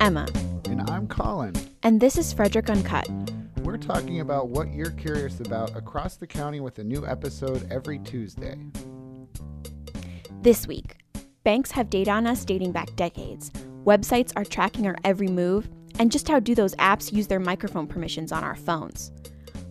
Emma. And I'm Colin. And this is Frederick Uncut. We're talking about what you're curious about across the county with a new episode every Tuesday. This week, banks have data on us dating back decades. Websites are tracking our every move, and just how do those apps use their microphone permissions on our phones?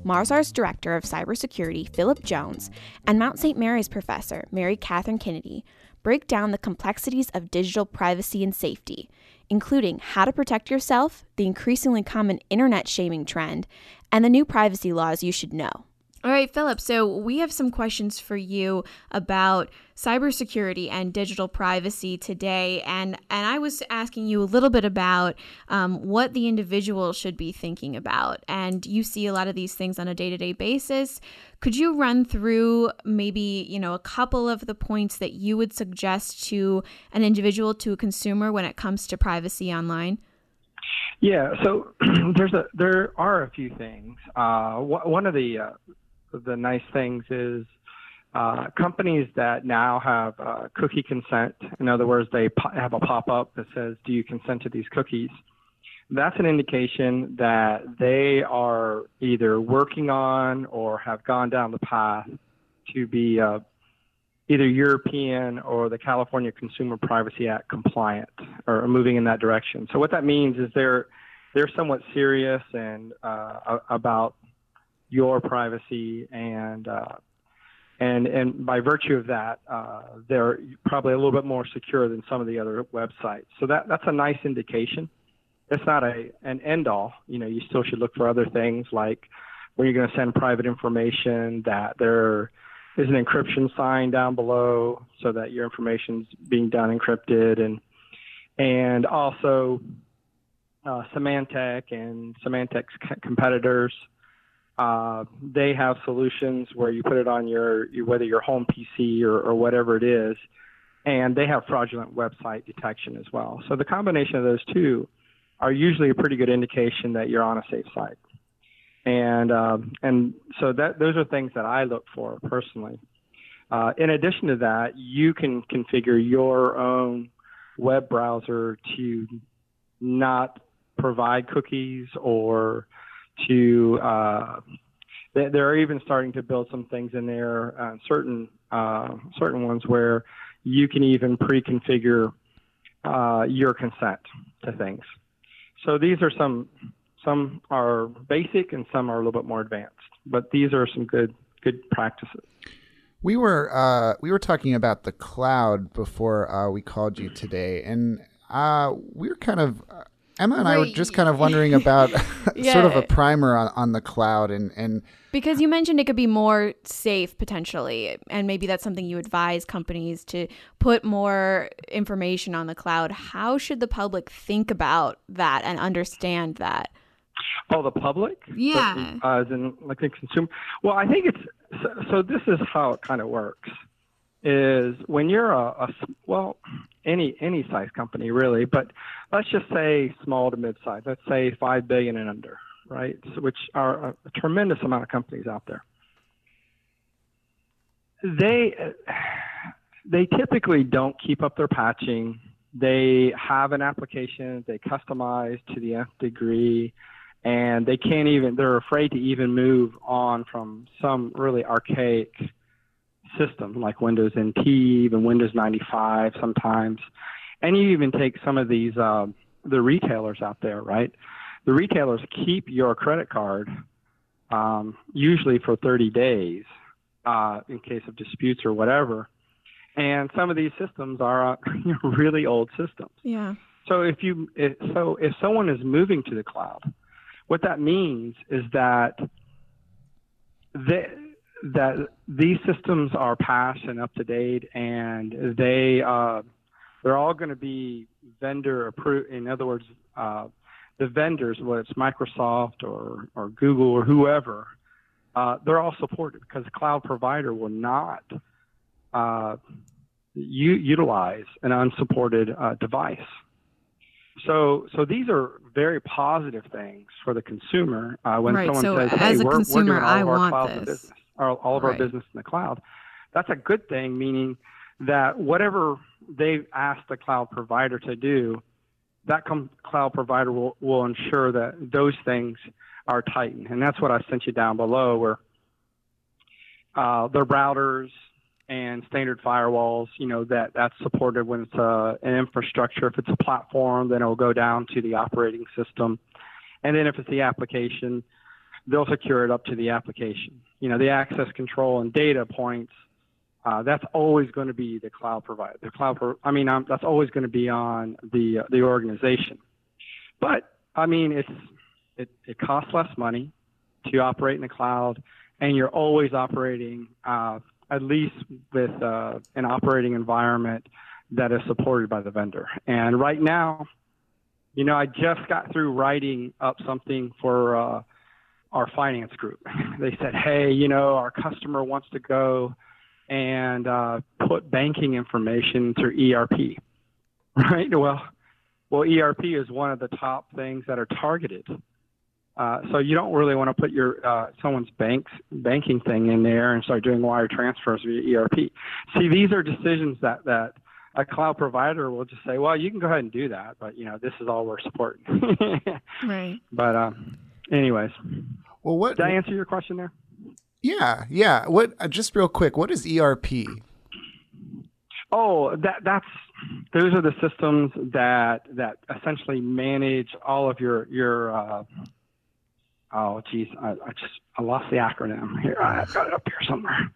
Mazars director of cybersecurity, Philip Jones, and Mount St. Mary's professor, Mary Catherine Kennedy, break down the complexities of digital privacy and safety, including how to protect yourself, the increasingly common internet shaming trend, and the new privacy laws you should know. All right, Philip. So we have some questions for you about cybersecurity and digital privacy today, and and I was asking you a little bit about um, what the individual should be thinking about. And you see a lot of these things on a day to day basis. Could you run through maybe you know a couple of the points that you would suggest to an individual to a consumer when it comes to privacy online? Yeah, so there's a there are a few things. Uh, one of the uh, the nice things is uh, companies that now have uh, cookie consent, in other words, they po- have a pop up that says, Do you consent to these cookies? That's an indication that they are either working on or have gone down the path to be uh, either European or the California Consumer Privacy Act compliant or moving in that direction. So, what that means is they're they're somewhat serious and uh, about your privacy and uh, and and by virtue of that, uh, they're probably a little bit more secure than some of the other websites. So that that's a nice indication. It's not a an end all. You know, you still should look for other things like when you're going to send private information that there is an encryption sign down below so that your information's being done encrypted and and also uh, Symantec and Symantec's competitors uh, they have solutions where you put it on your, whether your home PC or, or whatever it is, and they have fraudulent website detection as well. So the combination of those two are usually a pretty good indication that you're on a safe site. And um, and so that those are things that I look for personally. Uh, in addition to that, you can configure your own web browser to not provide cookies or to uh, they, they're even starting to build some things in there, uh, certain uh, certain ones where you can even pre-configure uh, your consent to things. So these are some some are basic and some are a little bit more advanced, but these are some good good practices. We were uh, we were talking about the cloud before uh, we called you today, and uh, we were kind of Emma and Wait, I were just kind of wondering about yeah. sort of a primer on, on the cloud and, and because you mentioned it could be more safe potentially, and maybe that's something you advise companies to put more information on the cloud. How should the public think about that and understand that? Oh, the public? Yeah. uh, as in like the consumer. Well, I think it's so, so this is how it kind of works is when you're a, a well any any size company really, but let's just say small to mid size. Let's say five billion and under, right? So, which are a, a tremendous amount of companies out there. They uh, they typically don't keep up their patching. They have an application they customize to the nth degree, and they can't even. They're afraid to even move on from some really archaic system like Windows NT, even Windows 95 sometimes. And you even take some of these, uh, the retailers out there, right? The retailers keep your credit card um, usually for 30 days uh, in case of disputes or whatever. And some of these systems are uh, really old systems. Yeah. So if you if, so if someone is moving to the cloud, what that means is that they that these systems are past and up to date, and they uh, they're all going to be vendor approved. In other words, uh, the vendors, whether it's Microsoft or or Google or whoever, uh, they're all supported because the cloud provider will not uh, u- utilize an unsupported uh, device. So, so these are very positive things for the consumer uh, when right. someone so says, "Hey, we're, consumer, we're doing all I of our cloud this. business." Our, all of right. our business in the cloud. That's a good thing, meaning that whatever they've asked the cloud provider to do, that com- cloud provider will, will ensure that those things are tightened. And that's what I sent you down below, where uh, the routers and standard firewalls, you know, that that's supported when it's a, uh, an infrastructure. If it's a platform, then it'll go down to the operating system. And then if it's the application, they'll secure it up to the application. You know, the access control and data points, uh, that's always going to be the cloud provider. The cloud, pro- I mean, um, that's always going to be on the uh, the organization. But I mean, it's it, it costs less money to operate in the cloud, and you're always operating uh, at least with uh, an operating environment that is supported by the vendor. And right now, you know, I just got through writing up something for uh, our finance group. They said, hey, you know, our customer wants to go and uh, put banking information through ERP, right? Well, well, ERP is one of the top things that are targeted. Uh, so you don't really want to put your uh, someone's bank's banking thing in there and start doing wire transfers via ERP. See, these are decisions that that a cloud provider will just say, well, you can go ahead and do that, but you know, this is all we're supporting. right. But um, anyways, well, what did I answer your question there? Yeah, yeah. What? Uh, just real quick, what is ERP? Oh, that that's those are the systems that that essentially manage all of your your. Uh, oh, geez, I, I just I lost the acronym here. I've got it up here somewhere.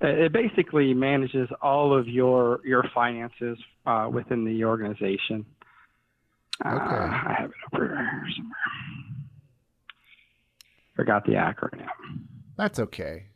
It basically manages all of your your finances uh, within the organization. Uh, okay. I have it up here somewhere. Forgot the acronym. That's okay.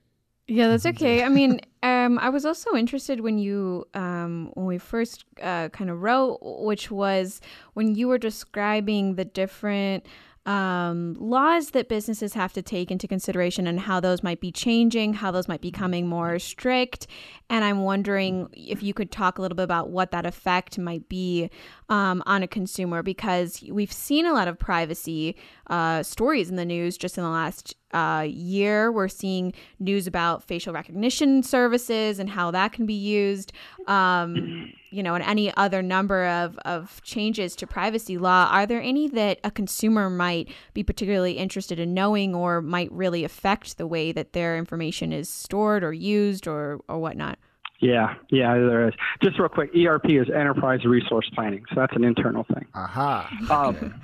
Yeah, that's okay. I mean, um, I was also interested when you, um, when we first uh, kind of wrote, which was when you were describing the different um, laws that businesses have to take into consideration and how those might be changing, how those might be becoming more strict. And I'm wondering if you could talk a little bit about what that effect might be um, on a consumer, because we've seen a lot of privacy uh, stories in the news just in the last uh, year. We're seeing news about facial recognition services and how that can be used, um, you know, and any other number of, of changes to privacy law. Are there any that a consumer might be particularly interested in knowing or might really affect the way that their information is stored or used or, or whatnot? Yeah, yeah, there is. Just real quick, ERP is Enterprise Resource Planning, so that's an internal thing. Aha. Uh-huh. Okay. Um,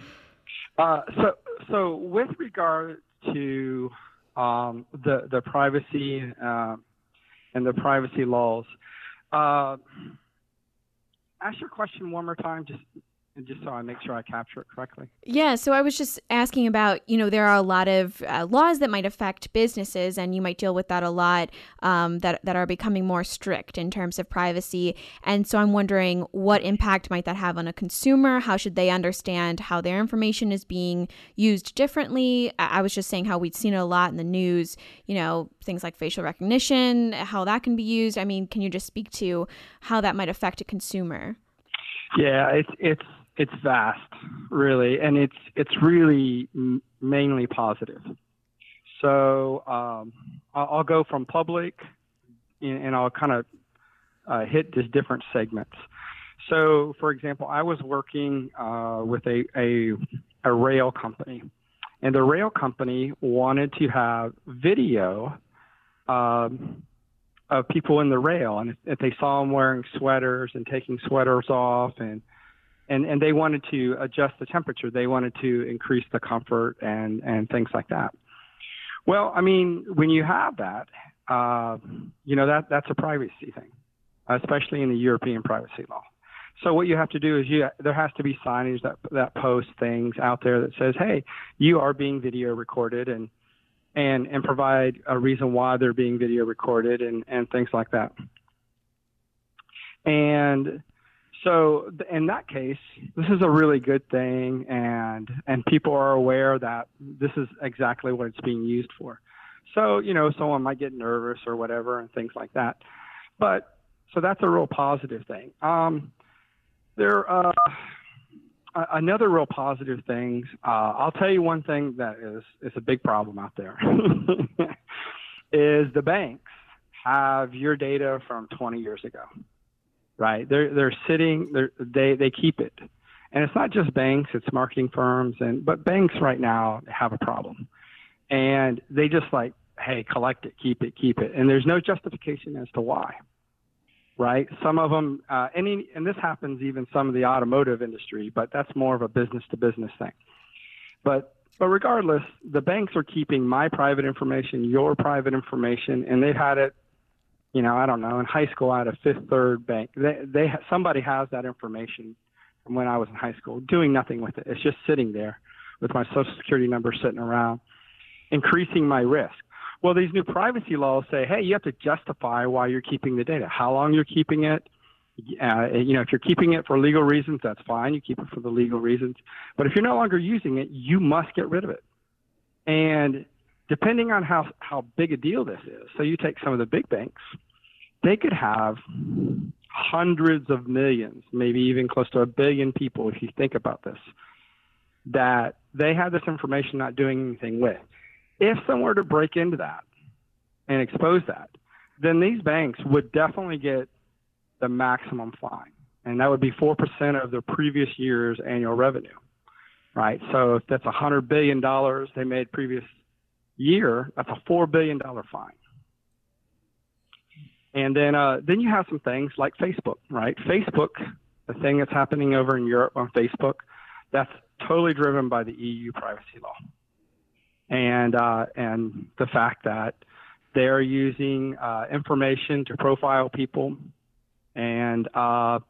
uh, so, so with regard to um, the the privacy uh, and the privacy laws, uh, ask your question one more time. Just just so I make sure I capture it correctly. Yeah, so I was just asking about, you know, there are a lot of uh, laws that might affect businesses, and you might deal with that a lot um, that, that are becoming more strict in terms of privacy. And so I'm wondering what impact might that have on a consumer? How should they understand how their information is being used differently? I, I was just saying how we'd seen it a lot in the news, you know, things like facial recognition, how that can be used. I mean, can you just speak to how that might affect a consumer? Yeah, it's it's it's vast, really, and it's it's really m- mainly positive. So um, I'll, I'll, go from public, and, I'll kind of uh, hit just different segments. So, for example, I was working uh, with a, a, a rail company, and the rail company wanted to have video um, of people in the rail, and if, if they saw them wearing sweaters and taking sweaters off and and and they wanted to adjust the temperature. They wanted to increase the comfort and and things like that. Well, I mean, when you have that, uh, you know that that's a privacy thing, especially in the European privacy law. So what you have to do is you there has to be signage that that posts things out there that says, "Hey, you are being video recorded," and and and provide a reason why they're being video recorded and and things like that. And so in that case, this is a really good thing, and and people are aware that this is exactly what it's being used for. So you know, someone might get nervous or whatever, and things like that. But so that's a real positive thing. Um, there, uh, another real positive thing. Uh, I'll tell you one thing that is is a big problem out there. is the banks have your data from 20 years ago right? They're they're sitting, they're, they they keep it, And it's not just banks, it's marketing firms and but banks right now have a problem. And they just like, hey, collect it, keep it, keep it. And there's no justification as to why. Right? Some of them, uh, any, and this happens even some of the automotive industry, but that's more of a business to business thing. But but regardless, the banks are keeping my private information, your private information, and they've had it you know, I don't know, in high school I had a fifth third bank. They, they, somebody has that information from when I was in high school, doing nothing with it. It's just sitting there with my social security number sitting around, increasing my risk. Well, these new privacy laws say, hey, you have to justify why you're keeping the data, how long you're keeping it. Uh, you know, if you're keeping it for legal reasons, that's fine. You keep it for the legal reasons. But if you're no longer using it, you must get rid of it. And depending on how, how big a deal this is, so you take some of the big banks, they could have hundreds of millions, maybe even close to a billion people, if you think about this, that they have this information not doing anything with. If someone were to break into that and expose that, then these banks would definitely get the maximum fine. And that would be 4% of their previous year's annual revenue, right? So if that's $100 billion they made previous year, that's a $4 billion fine. And then, uh, then you have some things like Facebook, right? Facebook, the thing that's happening over in Europe on Facebook, that's totally driven by the EU privacy law. And, uh, and the fact that they're using uh, information to profile people. And uh,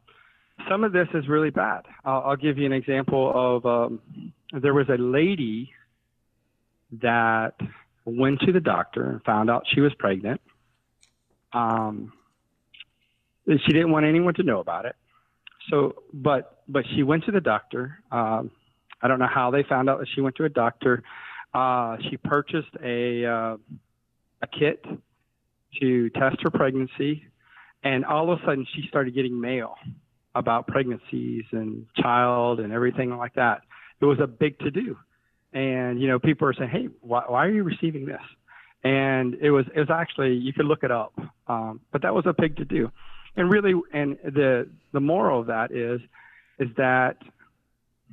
some of this is really bad. I'll, I'll, give you an example of um, there was a lady that went to the doctor and found out she was pregnant. Um, she didn't want anyone to know about it. So, but but she went to the doctor. Um, I don't know how they found out that she went to a doctor. Uh, she purchased a uh, a kit to test her pregnancy, and all of a sudden she started getting mail about pregnancies and child and everything like that. It was a big to do and you know people are saying, "Hey, why, why are you receiving this?" And it was it was actually you could look it up, um, but that was a pig to do. And really, and the the moral of that is is that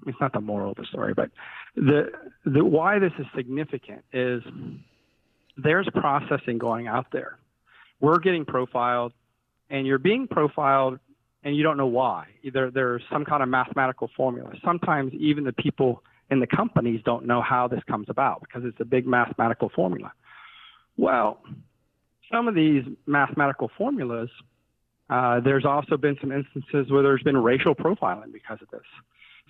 it's not the moral of the story, but the the why this is significant is there's processing going out there. We're getting profiled, and you're being profiled, and you don't know why. Either there's some kind of mathematical formula. Sometimes even the people in the companies don't know how this comes about because it's a big mathematical formula. Well, some of these mathematical formulas, uh, there's also been some instances where there's been racial profiling because of this.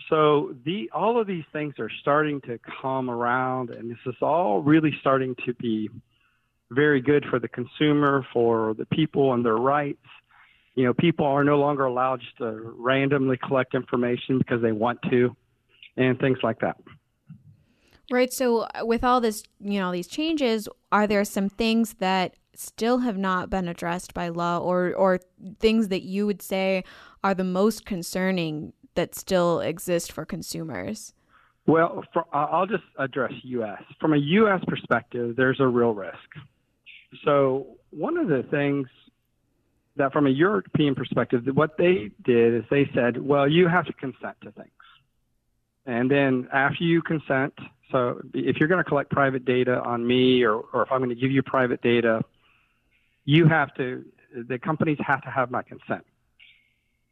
So the all of these things are starting to come around, and this is all really starting to be very good for the consumer, for the people and their rights. You know, people are no longer allowed just to randomly collect information because they want to and things like that. Right. So, uh, with all this, you know, these changes, are there some things that still have not been addressed by law, or or things that you would say are the most concerning that still exist for consumers? Well, for, I'll just address U.S. From a U.S. perspective, there's a real risk. So, one of the things that, from a European perspective, what they did is they said, well, you have to consent to things. And then after you consent, so if you're going to collect private data on me or, or if I'm going to give you private data, you have to, the companies have to have my consent.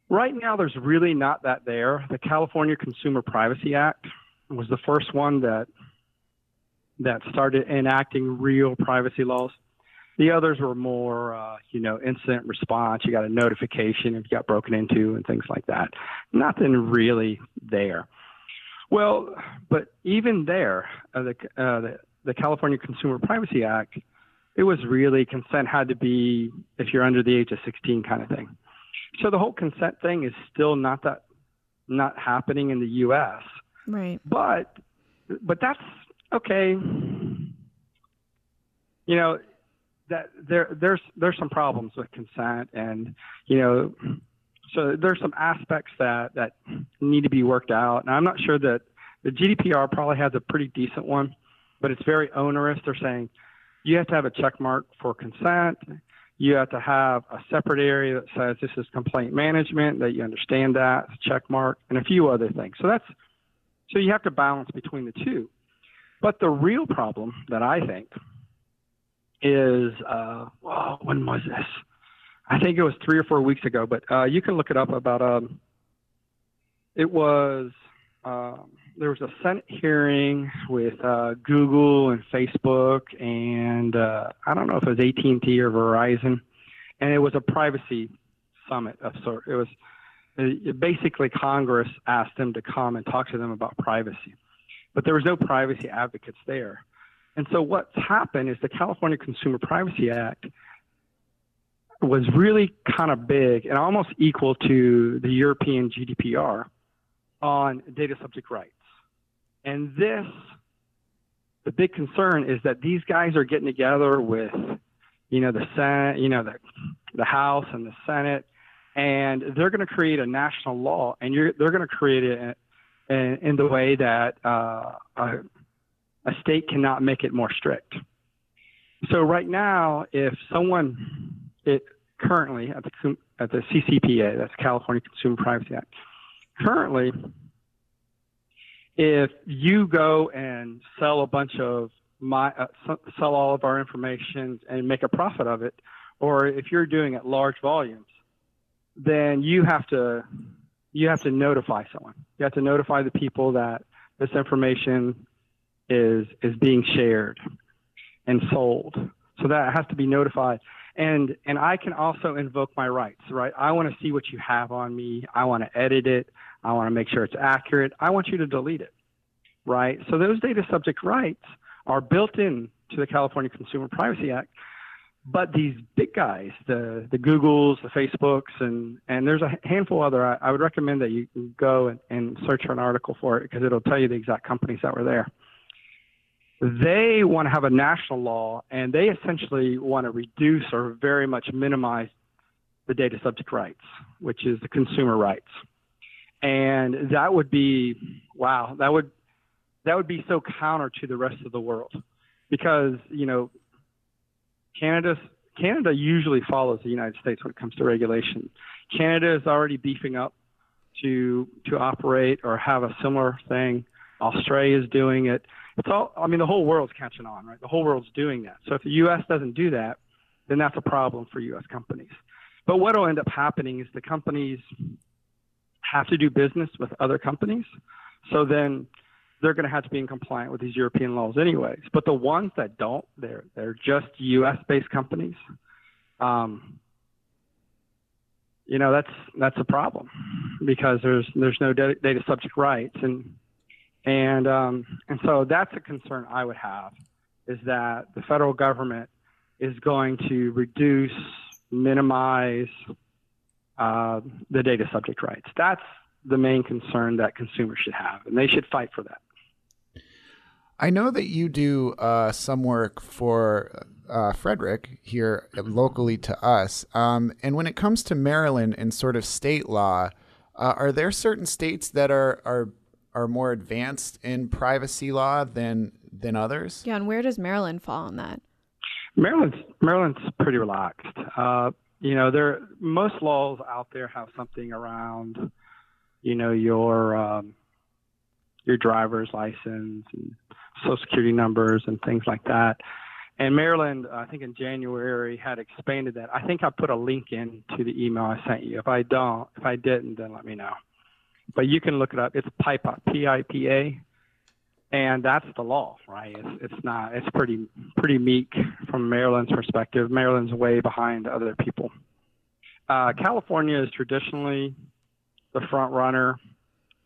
Right now, there's really not that there. The California Consumer Privacy Act was the first one that that started enacting real privacy laws. The others were more, uh, you know, incident response. You got a notification if you got broken into and things like that. Nothing really there. Well, but even there, uh, the, uh, the, the California Consumer Privacy Act, it was really consent had to be if you're under the age of 16 kind of thing. So the whole consent thing is still not that not happening in the U.S. Right. But but that's okay. You know that there there's there's some problems with consent and you know so there's some aspects that that need to be worked out. And I'm not sure that the GDPR probably has a pretty decent one, but it's very onerous. They're saying you have to have a check mark for consent. You have to have a separate area that says this is complaint management, that you understand that, check mark, and a few other things. So that's so you have to balance between the two. But the real problem that I think is, uh, well, when was this? I think it was three or four weeks ago, but uh, you can look it up about. Um, it was um, there was a Senate hearing with uh, Google and Facebook, and uh, I don't know if it was AT and T or Verizon, and it was a privacy summit of sort. It was it, basically Congress asked them to come and talk to them about privacy, but there was no privacy advocates there. And so what's happened is the California Consumer Privacy Act was really kind of big and almost equal to the European GDPR on data subject rights. And this, the big concern is that these guys are getting together with, you know, the Senate, you know, the, the House and the Senate, and they're going to create a national law, and they're going to create it in, in, the way that uh, a, a state cannot make it more strict. So right now, if someone, it currently at the at the CCPA, that's California Consumer Privacy Act, currently if you go and sell a bunch of my uh, sell all of our information and make a profit of it, or if you're doing it large volumes, then you have to you have to notify someone. You have to notify the people that this information is is being shared and sold. So that has to be notified. And and I can also invoke my rights, right? I want to see what you have on me. I want to edit it. I want to make sure it's accurate. I want you to delete it, right? So those data subject rights are built in to the California Consumer Privacy Act. But these big guys, the the Googles, the Facebooks, and and there's a handful other. I, I would recommend that you go and, and search for an article for it because it'll tell you the exact companies that were there. They want to have a national law, and they essentially want to reduce or very much minimize the data subject rights, which is the consumer rights. And that would be wow that would that would be so counter to the rest of the world. Because you know canada canada usually follows the united states when it comes to regulation. Canada is already beefing up to to operate or have a similar thing. Australia is doing it it's all i mean the whole world's catching on right the whole world's doing that so if the us doesn't do that then that's a problem for us companies but what will end up happening is the companies have to do business with other companies. So then they're going to have to be in compliance with these European laws anyways. But the ones that don't, they're they're just U.S. based companies. Um, you know that's that's a problem because there's there's no data subject rights and and um, and so that's a concern I would have is that the federal government is going to reduce, minimize, uh, the data subject rights. That's the main concern that consumers should have, and they should fight for that. I know that you do uh, some work for uh, Frederick here locally to us. Um, and when it comes to Maryland and sort of state law, uh, are there certain states that are, are are more advanced in privacy law than than others? Yeah, and where does Maryland fall on that? Maryland's Maryland's pretty relaxed. Uh, you know, there most laws out there have something around, you know, your um, your driver's license and social security numbers and things like that. And Maryland, I think in January, had expanded that. I think I put a link in to the email I sent you. If I don't, if I didn't, then let me know. But you can look it up. It's PIPA, P-I-P-A, and that's the law, right? It's, it's not. It's pretty pretty meek from Maryland's perspective. Maryland's way behind other people. Uh, California is traditionally the front runner.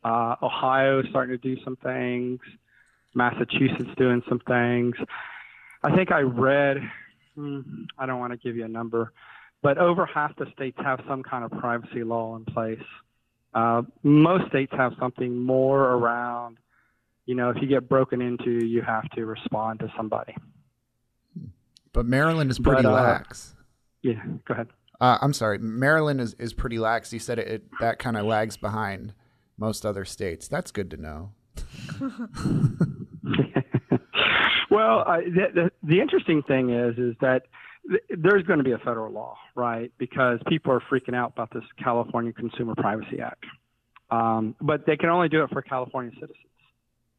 Uh, Ohio is starting to do some things. Massachusetts doing some things. I think I read. Hmm, I don't want to give you a number, but over half the states have some kind of privacy law in place. Uh, most states have something more around you know, if you get broken into, you have to respond to somebody. But Maryland is pretty but, uh, lax. Yeah, go ahead. Uh, I'm sorry. Maryland is, is pretty lax. You said it, it that kind of lags behind most other states. That's good to know. Well, I, the, the, the interesting thing is, is that th- there's going to be a federal law, right? Because people are freaking out about this California Consumer Privacy Act, um, but they can only do it for California citizens,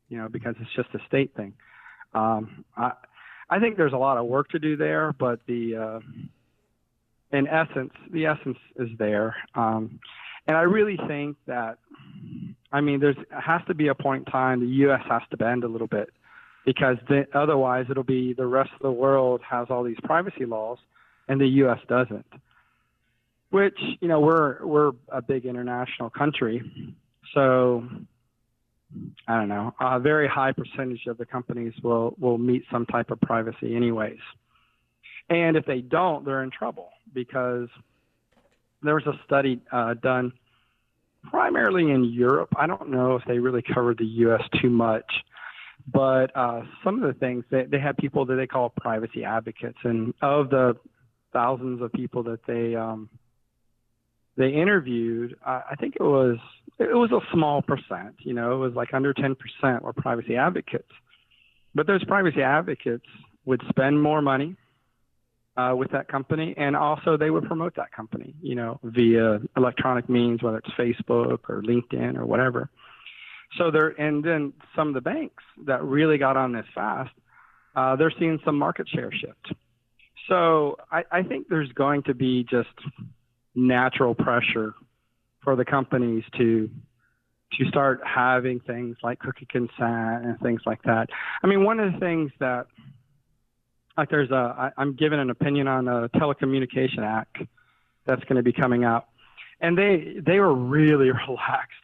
you know, because it's just a state thing. Um, I, I think there's a lot of work to do there, but the uh, in essence, the essence is there. Um, and I really think that, I mean, there's has to be a point in time the U.S. has to bend a little bit because the, otherwise it'll be the rest of the world has all these privacy laws and the U.S. doesn't. Which you know we're we're a big international country, so I don't know a very high percentage of the companies will will meet some type of privacy anyways, and if they don't, they're in trouble because there was a study uh, done primarily in Europe. I don't know if they really covered the U.S. too much, but uh, some of the things they, they had people that they call privacy advocates, and of the thousands of people that they um, they interviewed, uh, I think it was it was a small percent. You know, it was like under 10% were privacy advocates. But those privacy advocates would spend more money uh, with that company, and also they would promote that company, you know, via electronic means, whether it's Facebook or LinkedIn or whatever. So there, and then some of the banks that really got on this fast, uh, they're seeing some market share shift. So I, I think there's going to be just natural pressure for the companies to to start having things like cookie consent and things like that. I mean, one of the things that like there's a I, I'm given an opinion on a telecommunication act that's going to be coming out, and they they were really relaxed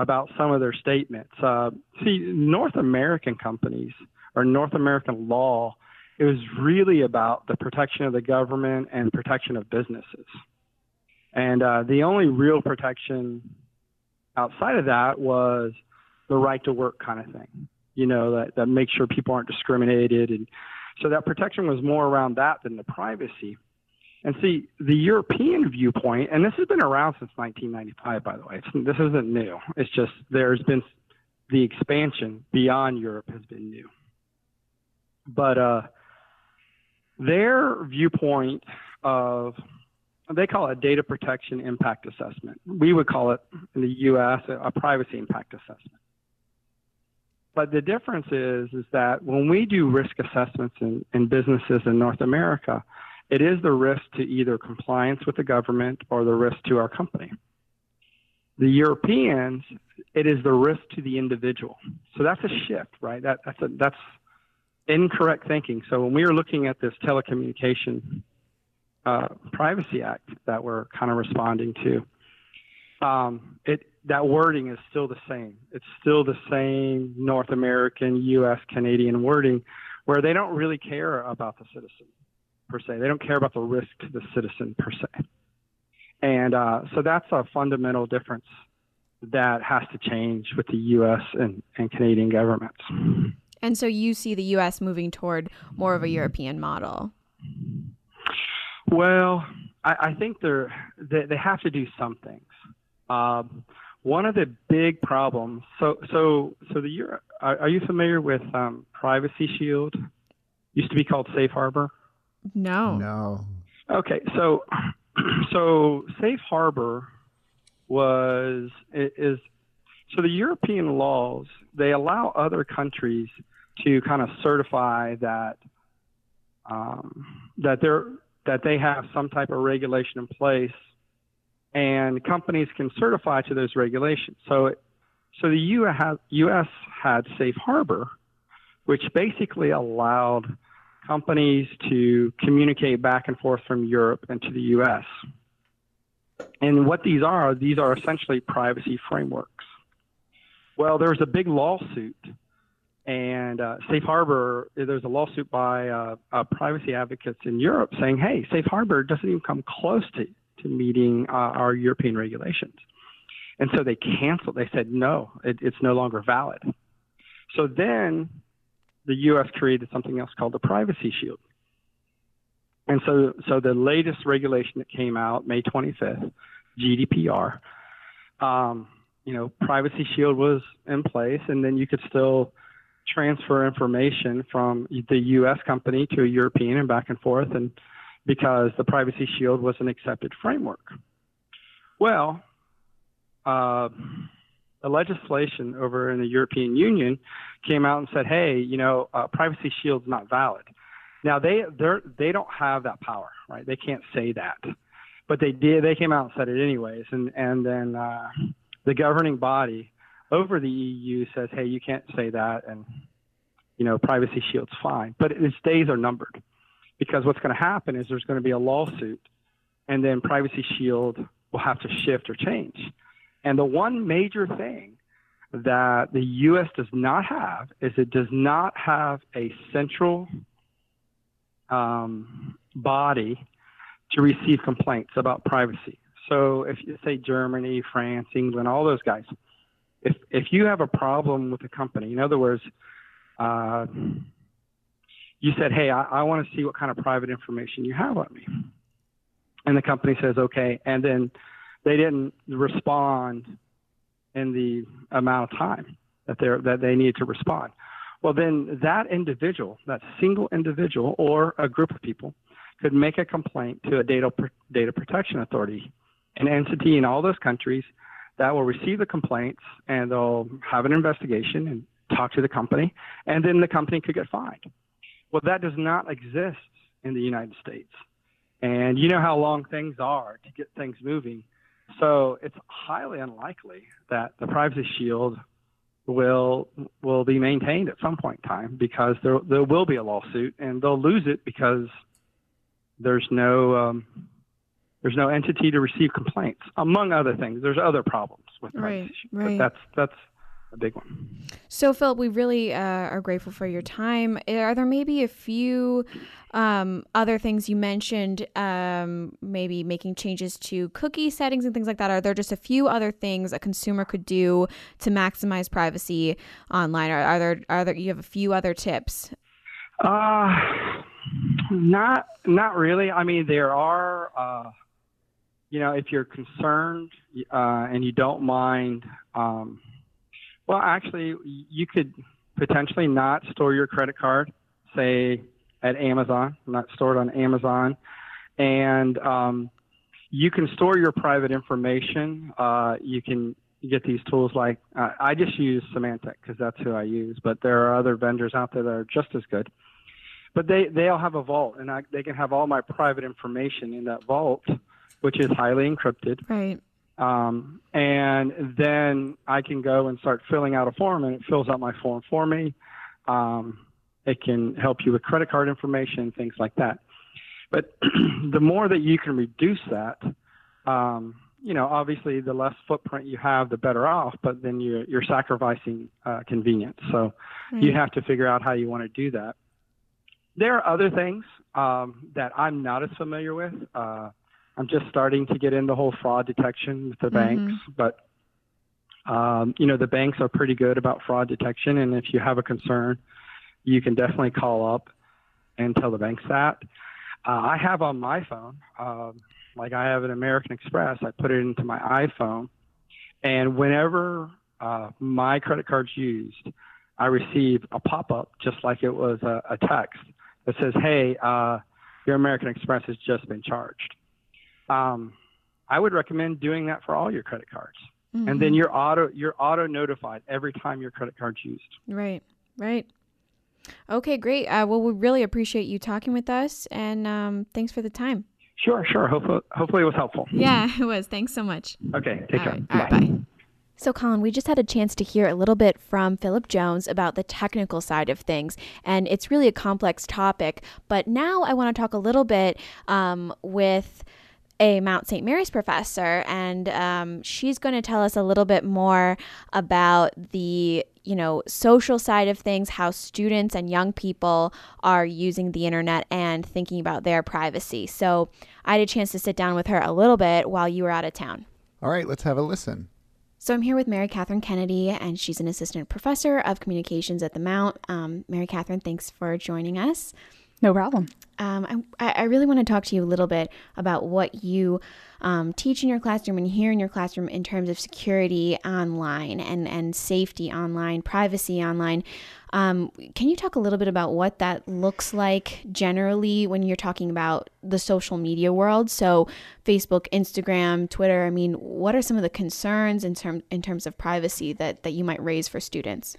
about some of their statements. Uh, see, North American companies or North American law, it was really about the protection of the government and protection of businesses. And uh, the only real protection outside of that was the right to work kind of thing, you know, that, that makes sure people aren't discriminated and so that protection was more around that than the privacy. And see, the European viewpoint, and this has been around since 1995, by the way. It's, this isn't new. It's just there's been the expansion beyond Europe has been new. But uh, their viewpoint of they call it data protection impact assessment. We would call it in the U.S. a, a privacy impact assessment. But the difference is, is that when we do risk assessments in, in businesses in North America, it is the risk to either compliance with the government or the risk to our company. The Europeans, it is the risk to the individual. So that's a shift, right? That, that's a, that's incorrect thinking. So when we were looking at this telecommunication uh, privacy act that we're kind of responding to, um, it that wording is still the same. It's still the same North American, U.S., Canadian wording, where they don't really care about the citizen per se. They don't care about the risk to the citizen per se. And uh, so that's a fundamental difference that has to change with the U.S. and, and Canadian governments. And so you see the U.S. moving toward more of a European model. Well, I, I think they're they, they have to do some things. Um, one of the big problems. So so so the Euro, are, are you familiar with um, Privacy Shield? Used to be called Safe Harbor. No. No. Okay, so so Safe Harbor was is so the European laws they allow other countries to kind of certify that um, that they're that they have some type of regulation in place and companies can certify to those regulations. So, so the U.S. had safe harbor, which basically allowed companies to communicate back and forth from Europe and to the U.S. And what these are, these are essentially privacy frameworks. Well, there was a big lawsuit, and uh, Safe Harbor, there's a lawsuit by uh, uh, privacy advocates in Europe saying, hey, Safe Harbor doesn't even come close to to meeting uh, our European regulations. And so they canceled. They said, no, it, it's no longer valid. So then the U.S. created something else called the Privacy Shield. And so, so the latest regulation that came out May 25th, GDPR, um, you know, Privacy Shield was in place, and then you could still transfer information from the U.S. company to a European and back and forth, and because the Privacy Shield was an accepted framework. Well, uh, legislation over in the European Union came out and said, "Hey, you know, uh, Privacy Shield's not valid." Now they they they don't have that power, right? They can't say that, but they did. They came out and said it anyways, and and then uh, the governing body over the EU says, "Hey, you can't say that," and you know, Privacy Shield's fine, but its days are numbered because what's going to happen is there's going to be a lawsuit, and then Privacy Shield will have to shift or change. And the one major thing that the U.S. does not have is it does not have a central um, body to receive complaints about privacy. So if you say Germany, France, England, all those guys, if if you have a problem with a company, in other words, uh, you said, "Hey, I, I want to see what kind of private information you have on me," and the company says, "Okay," and then they didn't respond in the amount of time that they that they need to respond. Well, then that individual, that single individual or a group of people, could make a complaint to a data data protection authority, an entity in all those countries that will receive the complaints and they'll have an investigation and talk to the company, and then the company could get fined. Well, that does not exist in the United States. And you know how long things are to get things moving. So it's highly unlikely that the Privacy Shield will will be maintained at some point in time because there there will be a lawsuit and they'll lose it because there's no um, there's no entity to receive complaints among other things. There's other problems with privacy, right, right. but that's that's a big one. So, Philip, we really uh, are grateful for your time. Are there maybe a few um, other things you mentioned? Um, maybe making changes to cookie settings and things like that. Are there just a few other things a consumer could do to maximize privacy online? Are, are there are there you have a few other tips? Uh, not not really. I mean, there are. Uh, you know, if you're concerned uh, and you don't mind. Um, well, actually, you could potentially not store your credit card, say at Amazon, not stored on Amazon, and um, you can store your private information. Uh, you can get these tools like uh, I just use Symantec because that's who I use, but there are other vendors out there that are just as good. But they they all have a vault, and I, they can have all my private information in that vault, which is highly encrypted. Right. Um, and then I can go and start filling out a form, and it fills out my form for me. Um, it can help you with credit card information, things like that. But the more that you can reduce that, um, you know, obviously the less footprint you have, the better off. But then you're you're sacrificing uh, convenience. So right. you have to figure out how you want to do that. There are other things um, that I'm not as familiar with. Uh, I'm just starting to get in the whole fraud detection with the mm-hmm. banks, but um, you know the banks are pretty good about fraud detection, and if you have a concern, you can definitely call up and tell the banks that. Uh, I have on my phone, um, like I have an American Express, I put it into my iPhone, and whenever uh, my credit card's used, I receive a pop-up just like it was a, a text that says, "Hey, uh, your American Express has just been charged." Um, I would recommend doing that for all your credit cards. Mm-hmm. And then mm-hmm. you're auto you're auto notified every time your credit card's used. Right, right. Okay, great. Uh, well, we really appreciate you talking with us, and um, thanks for the time. Sure, sure. Hopefully, hopefully it was helpful. Yeah, it was. Thanks so much. Okay, take all care. Right, bye. Bye. So, Colin, we just had a chance to hear a little bit from Philip Jones about the technical side of things, and it's really a complex topic. But now I want to talk a little bit um, with a Mount St. Mary's professor, and um, she's going to tell us a little bit more about the you know social side of things, how students and young people are using the internet and thinking about their privacy. So I had a chance to sit down with her a little bit while you were out of town. All right, let's have a listen. So I'm here with Mary Catherine Kennedy, and she's an assistant professor of communications at the Mount. Um, Mary Catherine, thanks for joining us. No problem. Um, I, I really want to talk to you a little bit about what you um, teach in your classroom and hear in your classroom in terms of security online and, and safety online, privacy online. Um, can you talk a little bit about what that looks like generally when you're talking about the social media world? So, Facebook, Instagram, Twitter. I mean, what are some of the concerns in terms in terms of privacy that that you might raise for students?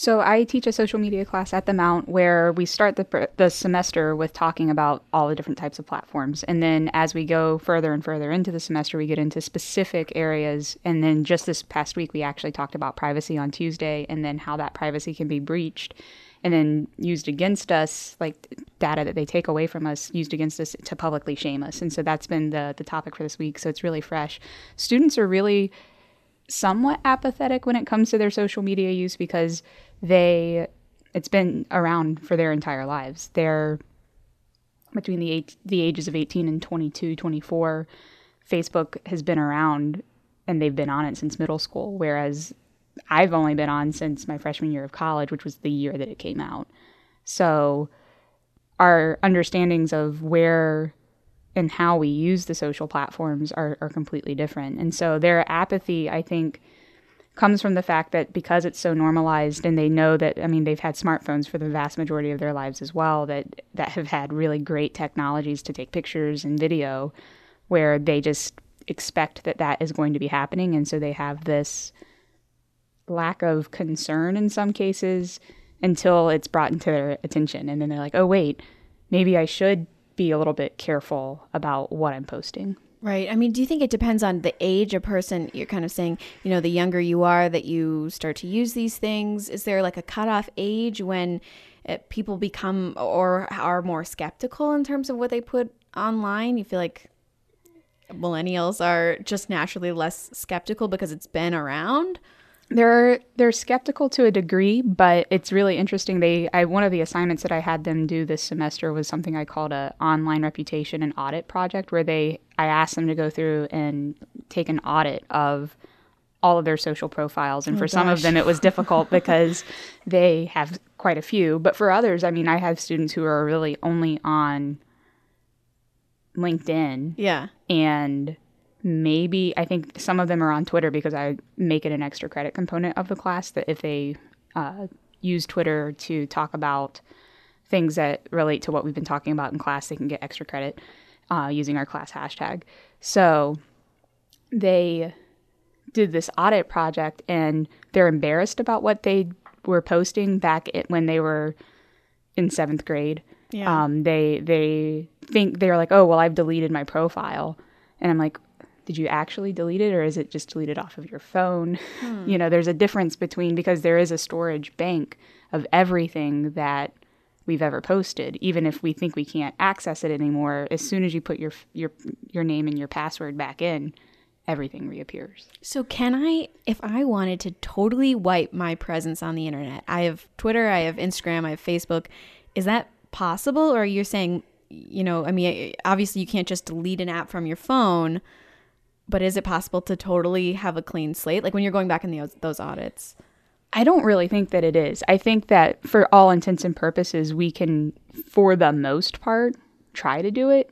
So I teach a social media class at the Mount where we start the the semester with talking about all the different types of platforms, and then as we go further and further into the semester, we get into specific areas. And then just this past week, we actually talked about privacy on Tuesday, and then how that privacy can be breached, and then used against us, like data that they take away from us, used against us to publicly shame us. And so that's been the the topic for this week. So it's really fresh. Students are really somewhat apathetic when it comes to their social media use because they it's been around for their entire lives. They're between the eight, the ages of 18 and 22, 24. Facebook has been around and they've been on it since middle school, whereas I've only been on since my freshman year of college, which was the year that it came out. So our understandings of where and how we use the social platforms are, are completely different. And so their apathy, I think, comes from the fact that because it's so normalized and they know that I mean they've had smartphones for the vast majority of their lives as well that that have had really great technologies to take pictures and video where they just expect that that is going to be happening and so they have this lack of concern in some cases until it's brought into their attention and then they're like oh wait maybe I should be a little bit careful about what I'm posting. Right. I mean, do you think it depends on the age a person? You're kind of saying, you know, the younger you are that you start to use these things. Is there like a cutoff age when it, uh, people become or are more skeptical in terms of what they put online? You feel like millennials are just naturally less skeptical because it's been around? They're they're skeptical to a degree, but it's really interesting. They I one of the assignments that I had them do this semester was something I called a online reputation and audit project, where they I asked them to go through and take an audit of all of their social profiles. And oh for gosh. some of them, it was difficult because they have quite a few. But for others, I mean, I have students who are really only on LinkedIn. Yeah. And maybe I think some of them are on Twitter because I make it an extra credit component of the class that if they uh, use Twitter to talk about things that relate to what we've been talking about in class, they can get extra credit uh, using our class hashtag. So they did this audit project and they're embarrassed about what they were posting back when they were in seventh grade. Yeah. Um, they they think they're like, oh well, I've deleted my profile, and I'm like, did you actually delete it or is it just deleted off of your phone? Hmm. You know, there's a difference between because there is a storage bank of everything that we've ever posted even if we think we can't access it anymore as soon as you put your your your name and your password back in everything reappears so can i if i wanted to totally wipe my presence on the internet i have twitter i have instagram i have facebook is that possible or you're saying you know i mean obviously you can't just delete an app from your phone but is it possible to totally have a clean slate like when you're going back in the, those audits I don't really think that it is. I think that for all intents and purposes, we can, for the most part, try to do it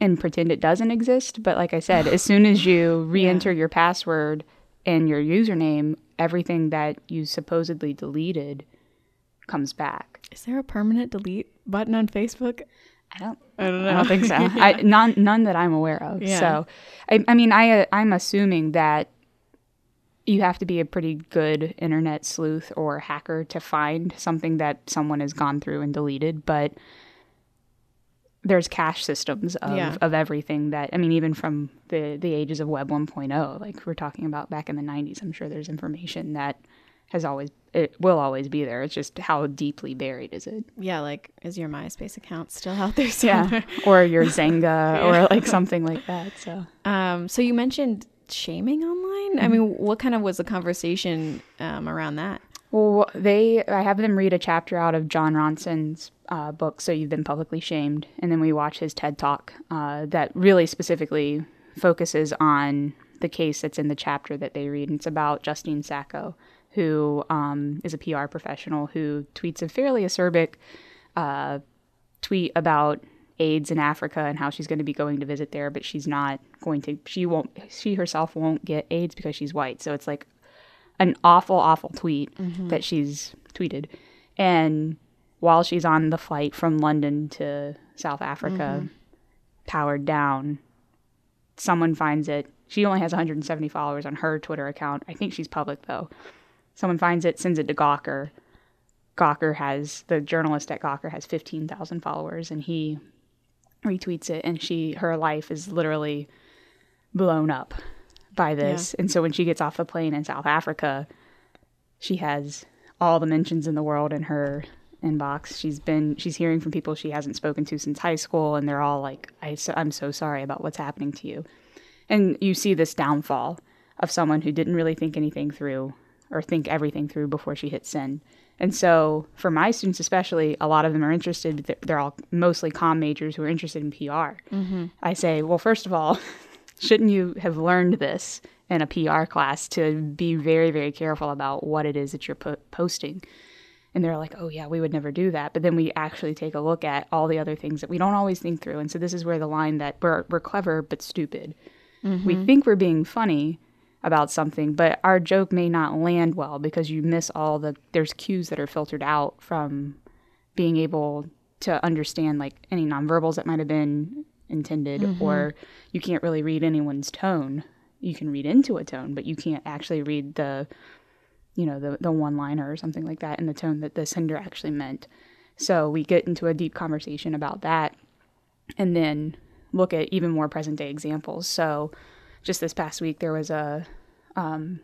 and pretend it doesn't exist. But like I said, as soon as you re enter yeah. your password and your username, everything that you supposedly deleted comes back. Is there a permanent delete button on Facebook? I don't. I don't know. I don't think so. yeah. I, none, none that I'm aware of. Yeah. So, I, I mean, I, uh, I'm assuming that you have to be a pretty good internet sleuth or hacker to find something that someone has gone through and deleted. But there's cache systems of, yeah. of everything that I mean, even from the the ages of Web 1.0, like we're talking about back in the 90s. I'm sure there's information that has always it will always be there. It's just how deeply buried is it? Yeah, like is your MySpace account still out there somewhere? Yeah, or your Xanga yeah. or like something like that. So, um, so you mentioned shaming online. Mm-hmm. I mean, what kind of was the conversation um, around that? Well, they I have them read a chapter out of Jon Ronson's uh, book, "So You've Been Publicly Shamed," and then we watch his TED talk uh, that really specifically focuses on the case that's in the chapter that they read. And it's about Justine Sacco who um, is a PR professional who tweets a fairly acerbic uh, tweet about AIDS in Africa and how she's going to be going to visit there, but she's not going to. She won't. She herself won't get AIDS because she's white. So it's like an awful, awful tweet mm-hmm. that she's tweeted, and while she's on the flight from London to South Africa, mm-hmm. powered down, someone finds it. She only has 170 followers on her Twitter account. I think she's public though. Someone finds it, sends it to Gawker. Gawker has the journalist at Gawker has 15,000 followers, and he retweets it, and she her life is literally blown up by this. Yeah. And so when she gets off the plane in South Africa, she has all the mentions in the world in her inbox. She's been she's hearing from people she hasn't spoken to since high school, and they're all like, I, "I'm so sorry about what's happening to you." And you see this downfall of someone who didn't really think anything through or think everything through before she hits send. And so, for my students especially, a lot of them are interested. They're all mostly com majors who are interested in PR. Mm-hmm. I say, well, first of all, shouldn't you have learned this in a PR class to be very, very careful about what it is that you're po- posting? And they're like, oh, yeah, we would never do that. But then we actually take a look at all the other things that we don't always think through. And so, this is where the line that we're, we're clever but stupid. Mm-hmm. We think we're being funny, about something, but our joke may not land well because you miss all the there's cues that are filtered out from being able to understand like any nonverbals that might have been intended mm-hmm. or you can't really read anyone's tone. You can read into a tone, but you can't actually read the you know, the the one liner or something like that in the tone that the sender actually meant. So we get into a deep conversation about that and then look at even more present day examples. So just this past week, there was a um,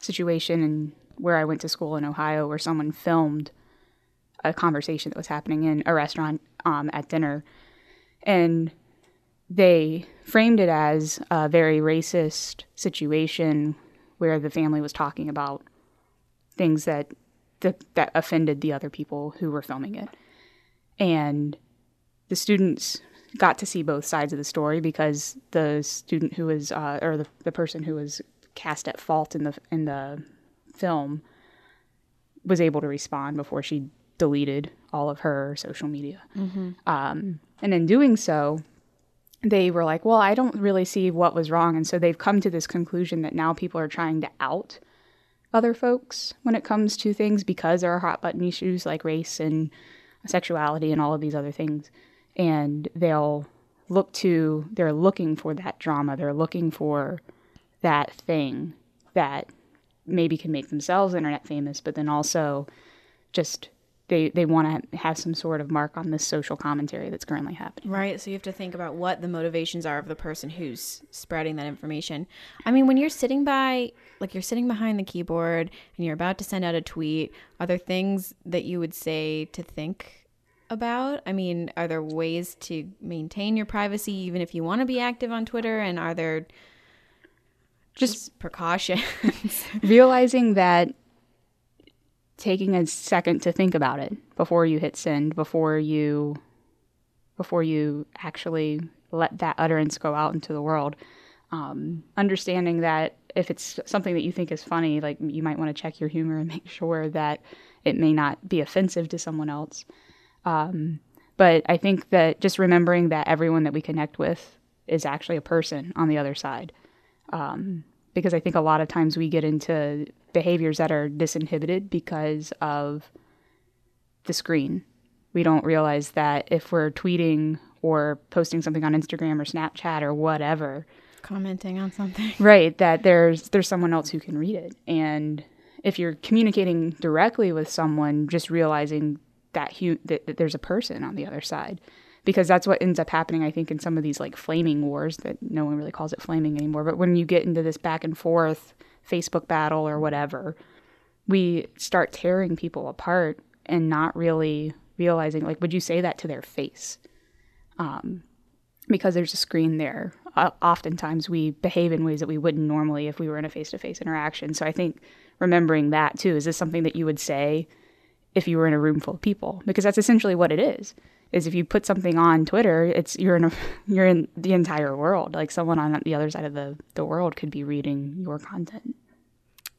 situation in where I went to school in Ohio where someone filmed a conversation that was happening in a restaurant um, at dinner, and they framed it as a very racist situation where the family was talking about things that that, that offended the other people who were filming it, and the students got to see both sides of the story because the student who was uh, or the, the person who was cast at fault in the in the film was able to respond before she deleted all of her social media. Mm-hmm. Um, and in doing so, they were like, "Well, I don't really see what was wrong," and so they've come to this conclusion that now people are trying to out other folks when it comes to things because there are hot button issues like race and sexuality and all of these other things and they'll look to they're looking for that drama they're looking for that thing that maybe can make themselves internet famous but then also just they they want to have some sort of mark on this social commentary that's currently happening. Right. So you have to think about what the motivations are of the person who's spreading that information. I mean, when you're sitting by like you're sitting behind the keyboard and you're about to send out a tweet, are there things that you would say to think about? I mean, are there ways to maintain your privacy even if you want to be active on Twitter? And are there just, just precautions? realizing that taking a second to think about it before you hit send, before you before you actually let that utterance go out into the world. Um, understanding that if it's something that you think is funny, like you might want to check your humor and make sure that it may not be offensive to someone else. Um, but I think that just remembering that everyone that we connect with is actually a person on the other side. Um, because I think a lot of times we get into behaviors that are disinhibited because of the screen. We don't realize that if we're tweeting or posting something on Instagram or Snapchat or whatever, commenting on something, right, that there's there's someone else who can read it. And if you're communicating directly with someone, just realizing that, hu- that, that there's a person on the other side. Because that's what ends up happening i think in some of these like flaming wars that no one really calls it flaming anymore. But when you get into this back and forth facebook battle or whatever we start tearing people apart and not really realizing like would you say that to their face? Um, because there's a screen there. Uh, oftentimes we behave in ways that we wouldn't normally if we were in a face-to-face interaction. So i think remembering that too is this something that you would say if you were in a room full of people because that's essentially what it is is if you put something on twitter it's you're in a, you're in the entire world like someone on the other side of the, the world could be reading your content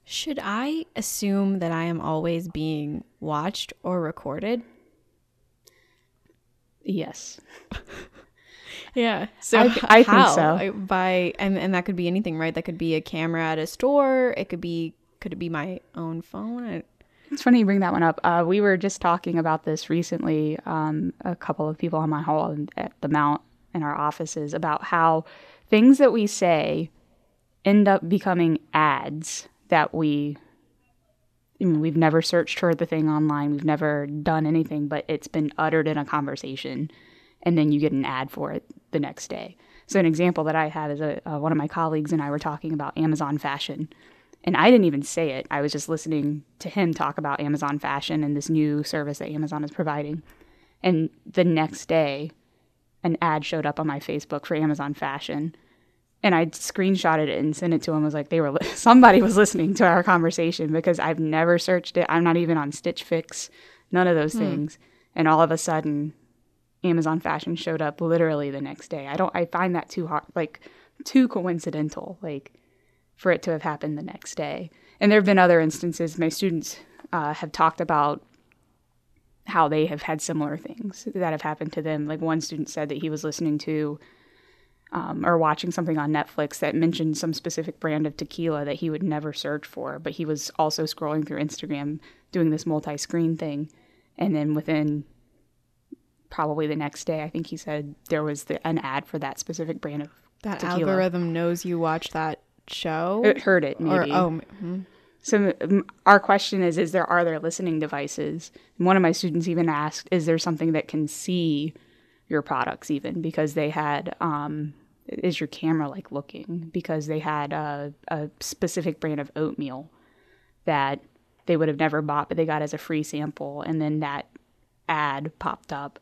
should i assume that i am always being watched or recorded Yes. yeah. So I, I think so. By and and that could be anything, right? That could be a camera at a store. It could be could it be my own phone? It's funny you bring that one up. Uh, we were just talking about this recently. Um, a couple of people on my hall at the Mount in our offices about how things that we say end up becoming ads that we I mean, we've never searched for the thing online. We've never done anything, but it's been uttered in a conversation, and then you get an ad for it the next day. So an example that I had is a, uh, one of my colleagues and I were talking about Amazon fashion, and I didn't even say it. I was just listening to him talk about Amazon fashion and this new service that Amazon is providing. And the next day, an ad showed up on my Facebook for Amazon fashion. And I screenshotted it and sent it to him. I was like, they were li- somebody was listening to our conversation because I've never searched it. I'm not even on Stitch Fix, none of those hmm. things. And all of a sudden, Amazon fashion showed up literally the next day. I don't. I find that too hard, like too coincidental. Like for it to have happened the next day. And there have been other instances. My students uh, have talked about how they have had similar things that have happened to them. Like one student said that he was listening to um, or watching something on Netflix that mentioned some specific brand of tequila that he would never search for, but he was also scrolling through Instagram doing this multi screen thing. And then within probably the next day, I think he said there was the, an ad for that specific brand of that tequila. algorithm knows you watch that show? It heard it, maybe. Or, oh, mm-hmm. So our question is: Is there are there listening devices? And one of my students even asked, "Is there something that can see your products even?" Because they had, um, is your camera like looking? Because they had a, a specific brand of oatmeal that they would have never bought, but they got as a free sample, and then that ad popped up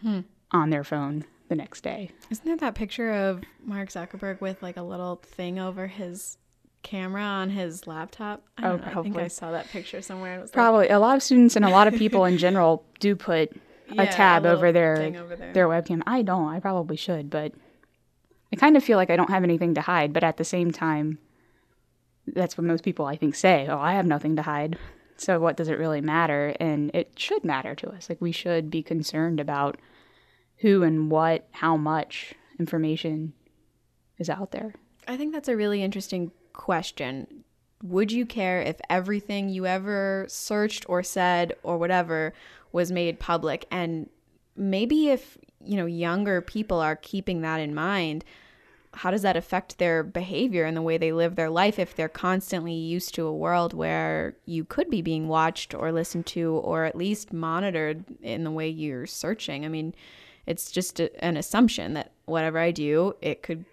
hmm. on their phone the next day. Isn't there that picture of Mark Zuckerberg with like a little thing over his camera on his laptop? I oh, probably. I think I saw that picture somewhere. probably like... a lot of students and a lot of people in general do put yeah, a tab a over their over their webcam. I don't. I probably should, but I kind of feel like I don't have anything to hide. But at the same time, that's what most people I think say. Oh, I have nothing to hide. So what does it really matter? And it should matter to us. Like we should be concerned about who and what, how much information is out there? I think that's a really interesting question. Would you care if everything you ever searched or said or whatever was made public? And maybe if, you know, younger people are keeping that in mind, how does that affect their behavior and the way they live their life if they're constantly used to a world where you could be being watched or listened to or at least monitored in the way you're searching? I mean, it's just a, an assumption that whatever I do, it could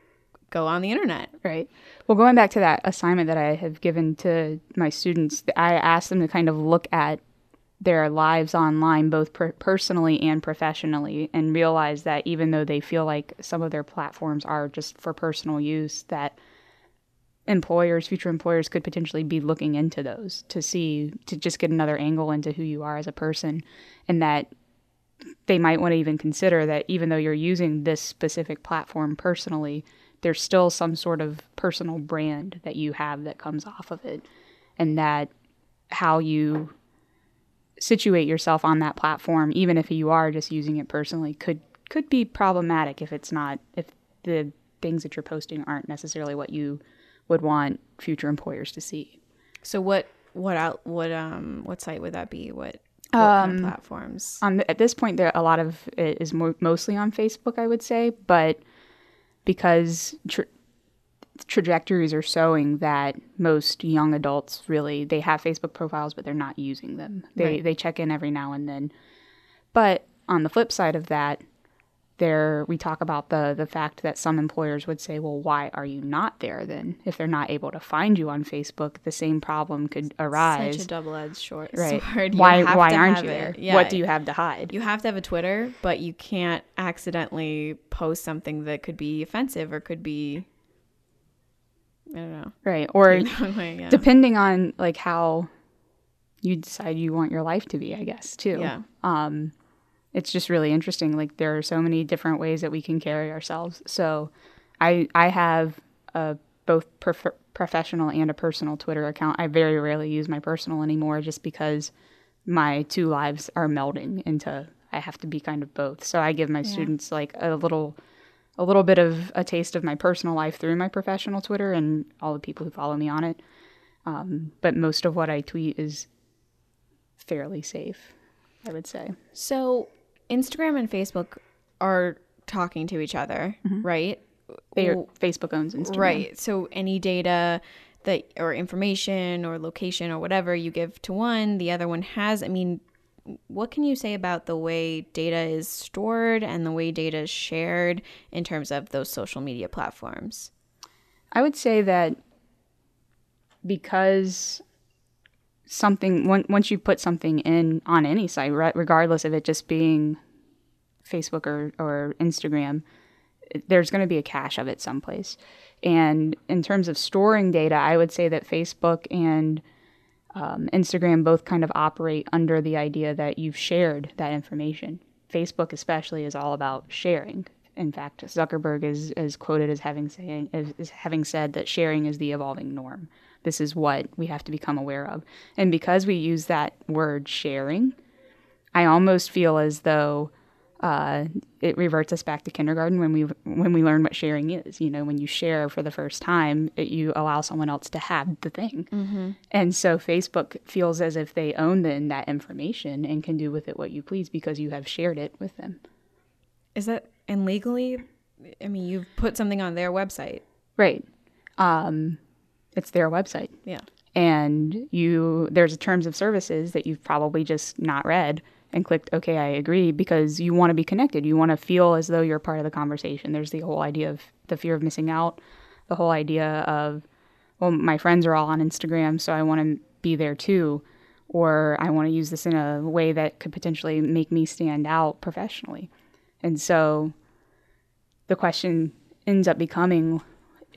go on the internet. Right. Well, going back to that assignment that I have given to my students, I asked them to kind of look at their lives online, both per- personally and professionally, and realize that even though they feel like some of their platforms are just for personal use, that employers, future employers, could potentially be looking into those to see, to just get another angle into who you are as a person, and that they might want to even consider that even though you're using this specific platform personally, there's still some sort of personal brand that you have that comes off of it. And that how you situate yourself on that platform, even if you are just using it personally, could could be problematic if it's not if the things that you're posting aren't necessarily what you would want future employers to see. So what what out what um what site would that be? What um, kind of um, platforms? On the, at this point, there a lot of it is more, mostly on Facebook, I would say, but because tra- trajectories are showing that most young adults really they have Facebook profiles, but they're not using them. They right. they check in every now and then. But on the flip side of that, there we talk about the the fact that some employers would say, well, why are you not there then? If they're not able to find you on Facebook, the same problem could arise. Such a double-edged short right. sword. why why aren't you there? Yeah. What do you have to hide? You have to have a Twitter, but you can't accidentally post something that could be offensive or could be I don't know. Right. Or way, yeah. depending on like how you decide you want your life to be, I guess, too. Yeah. Um it's just really interesting. Like there are so many different ways that we can carry ourselves. So I I have a both prof- professional and a personal Twitter account. I very rarely use my personal anymore just because my two lives are melding into I have to be kind of both. So I give my yeah. students like a little a little bit of a taste of my personal life through my professional Twitter and all the people who follow me on it. Um, but most of what I tweet is fairly safe, I would say. So Instagram and Facebook are talking to each other, mm-hmm. right? They are, Facebook owns Instagram. Right. So any data that or information or location or whatever you give to one, the other one has. I mean, what can you say about the way data is stored and the way data is shared in terms of those social media platforms? I would say that because something once you put something in on any site, regardless of it just being Facebook or, or Instagram, there's going to be a cache of it someplace. And in terms of storing data, I would say that Facebook and um, Instagram both kind of operate under the idea that you've shared that information. Facebook, especially, is all about sharing. In fact, Zuckerberg is, is quoted as having saying as, as having said that sharing is the evolving norm. This is what we have to become aware of. And because we use that word sharing, I almost feel as though uh, it reverts us back to kindergarten when we when we learn what sharing is. You know, when you share for the first time, it, you allow someone else to have the thing. Mm-hmm. And so Facebook feels as if they own then that information and can do with it what you please because you have shared it with them. Is that and legally? I mean, you've put something on their website, right? Um, it's their website. Yeah. And you there's terms of services that you've probably just not read and clicked okay i agree because you want to be connected you want to feel as though you're part of the conversation there's the whole idea of the fear of missing out the whole idea of well my friends are all on instagram so i want to be there too or i want to use this in a way that could potentially make me stand out professionally and so the question ends up becoming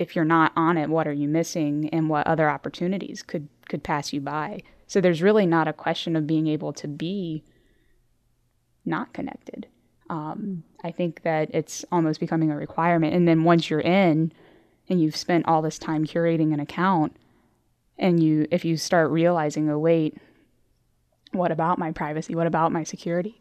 if you're not on it what are you missing and what other opportunities could could pass you by so there's really not a question of being able to be not connected. Um, I think that it's almost becoming a requirement. And then once you're in and you've spent all this time curating an account, and you, if you start realizing, oh, wait, what about my privacy? What about my security?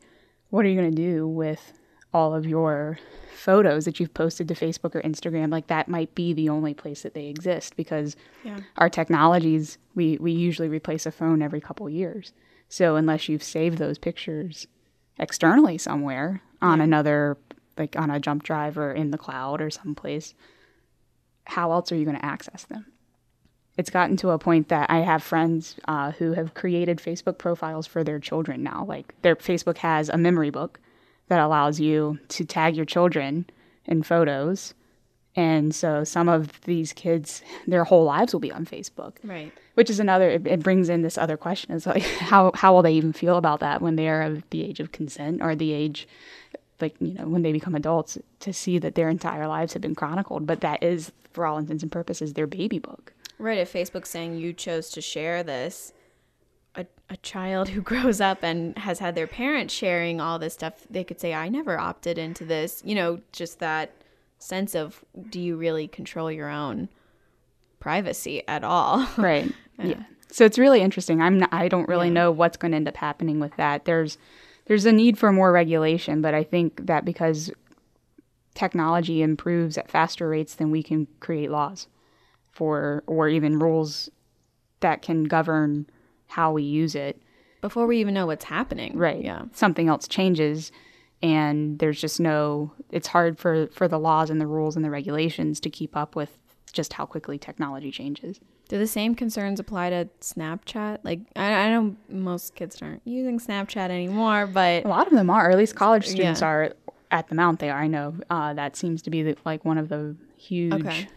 What are you going to do with all of your photos that you've posted to Facebook or Instagram? Like that might be the only place that they exist because yeah. our technologies, we, we usually replace a phone every couple years. So unless you've saved those pictures externally somewhere on yeah. another like on a jump drive or in the cloud or someplace how else are you going to access them it's gotten to a point that i have friends uh, who have created facebook profiles for their children now like their facebook has a memory book that allows you to tag your children in photos. And so some of these kids their whole lives will be on facebook. Right. Which is another it, it, brings in this other question is like how how will they even feel about that when they are of the age of consent or the age like you know when they become adults to see that their entire lives have been chronicled? But that is for all intents and purposes their baby book. Right if facebook's saying you chose to share this a, child who grows up and has had their parents sharing all this stuff they could say i never opted into this you know just that sense of do you really control your own privacy at all right yeah. yeah. so it's really interesting i'm not, i don't really yeah. know what's going to end up happening with that there's there's a need for more regulation but i think that because technology improves at faster rates than we can create laws for or even rules that can govern how we use it. Before we even know what's happening. Right. Yeah. Something else changes and there's just no it's hard for for the laws and the rules and the regulations to keep up with just how quickly technology changes. Do the same concerns apply to snapchat? Like i, I know most kids aren't using snapchat anymore but a lot of them are or at least college students yeah. are at the mount they are i know. Uh, that seems to be the, like one of the huge okay.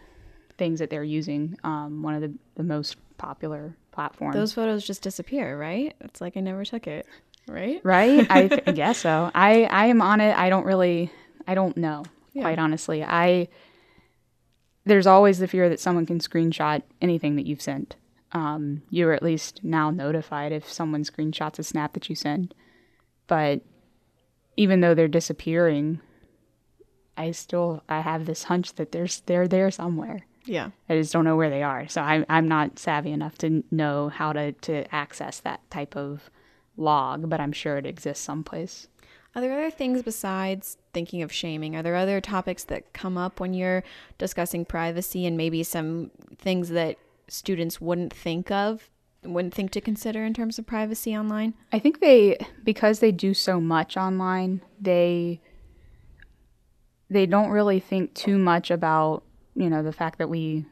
things that they're using um, one of the, the most popular platforms those photos just disappear right it's like i never took it right? Right? I guess so. I I am on it. I don't really I don't know, yeah. quite honestly. I there's always the fear that someone can screenshot anything that you've sent. Um, you're at least now notified if someone screenshots a snap that you send. But even though they're disappearing, I still I have this hunch that there's they're there somewhere. Yeah. I just don't know where they are. So I'm I'm not savvy enough to know how to to access that type of log, but I'm sure it exists someplace. Are there other things besides thinking of shaming? Are there other topics that come up when you're discussing privacy and maybe some things that students wouldn't think of, wouldn't think to consider in terms of privacy online? I think they, because they do so much online, they they don't really think too much about you know the fact that we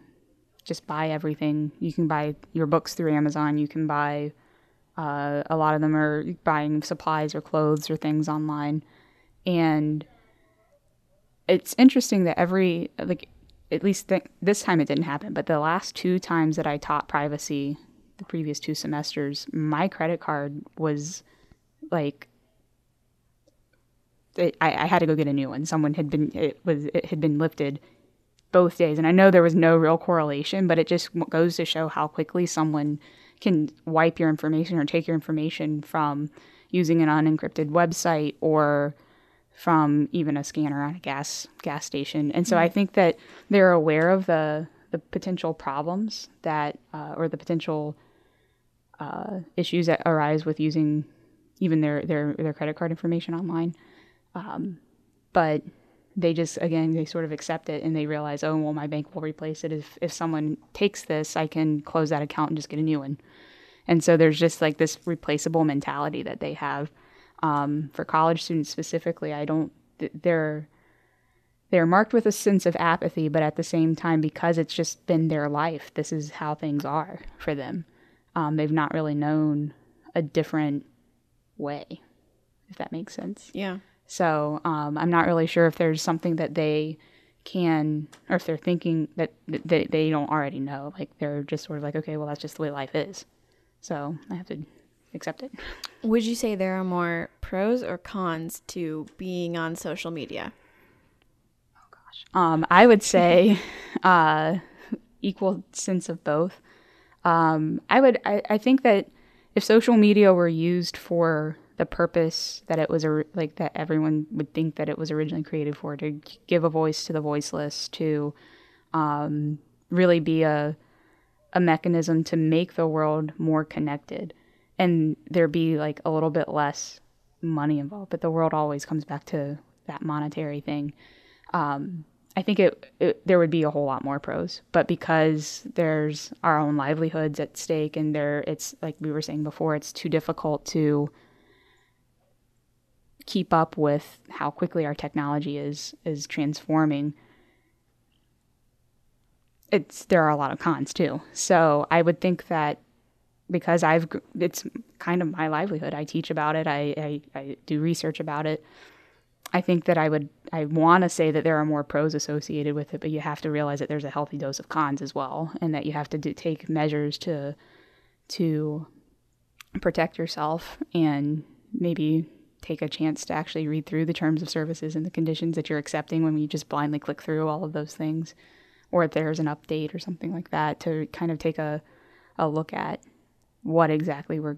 just buy everything. You can buy your books through Amazon. You can buy uh, a lot of them are buying supplies or clothes or things online, and it's interesting that every like at least th- this time it didn't happen, but the last two times that I taught privacy, the previous two semesters, my credit card was like it, I, I, had to go get a new one. Someone had been it was it had been lifted both days, and I know there was no real correlation, but it just goes to show how quickly someone can wipe your information or take your information from using an unencrypted website or from even a scanner at a gas gas station. And so mm-hmm. I think that they're aware of the the potential problems that uh, or the potential uh, issues that arise with using even their their their credit card information online. Um, but they just again they sort of accept it and they realize oh well my bank will replace it. If if someone takes this i can close that account and just get a new one. And so there's just like this replaceable mentality that they have. Um, for college students specifically i don't they're they're marked with a sense of apathy but at the same time because it's just been their life this is how things are for them. Um, they've not really known a different way if that makes sense. Yeah so um, I'm not really sure if there's something that they can, or if they're thinking that, that they don't already know. Like they're just sort of like, okay, well, that's just the way life is. So I have to accept it. Would you say there are more pros or cons to being on social media? Oh gosh, um, I would say uh, equal sense of both. Um, I would, I, I think that if social media were used for the purpose that it was a, like that everyone would think that it was originally created for to give a voice to the voiceless to um, really be a a mechanism to make the world more connected. And there be like a little bit less money involved but the world always comes back to that monetary thing. Um, I think it, it, there would be a whole lot more pros, but because there's our own livelihoods at stake, and there it's like we were saying before, it's too difficult to keep up with how quickly our technology is is transforming it's there are a lot of cons too. So i would think that because i've it's kind of my livelihood. I teach about it. I i, I do research about it. I think that i would i want to say that there are more pros associated with it but you have to realize that there's a healthy dose of cons as well and that you have to do, take measures to to protect yourself and maybe take a chance to actually read through the terms of services and the conditions that you're accepting when you just blindly click through all of those things or if there's an update or something like that to kind of take a, a look at what exactly we're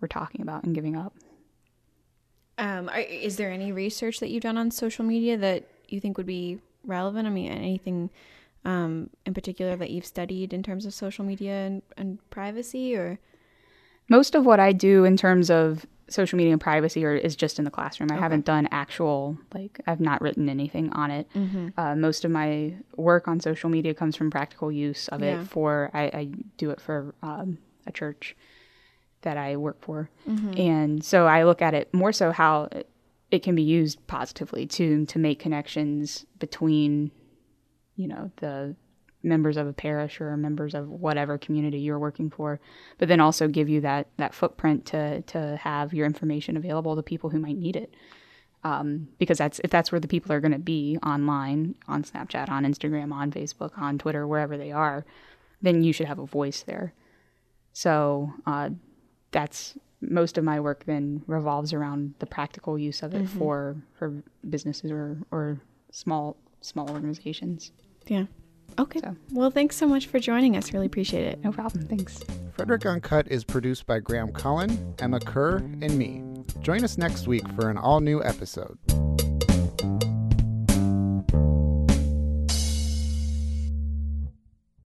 we're talking about and giving up. Um, are, is there any research that you've done on social media that you think would be relevant? I mean, anything um, in particular that you've studied in terms of social media and, and privacy, or most of what I do in terms of social media and privacy or is just in the classroom. I okay. haven't done actual like I've not written anything on it. Mm-hmm. Uh, most of my work on social media comes from practical use of yeah. it. For I, I, do it for um, a church that I work for, mm-hmm. and so I look at it more so how it can be used positively to to make connections between you know the members of a parish or members of whatever community you're working for, but then also give you that that footprint to to have your information available to people who might need it. Um, because that's if that's where the people are going to be online, on Snapchat, on Instagram, on Facebook, on Twitter, wherever they are, then you should have a voice there. So uh, that's most of my work then revolves around the practical use of it mm-hmm. for for businesses or or small small organizations. Yeah. Okay. So. Well, thanks so much for joining us. Really appreciate it. No problem. Thanks. Frederick Uncut is produced by Graham Cullen, Emma Kerr, and me. Join us next week for an all new episode.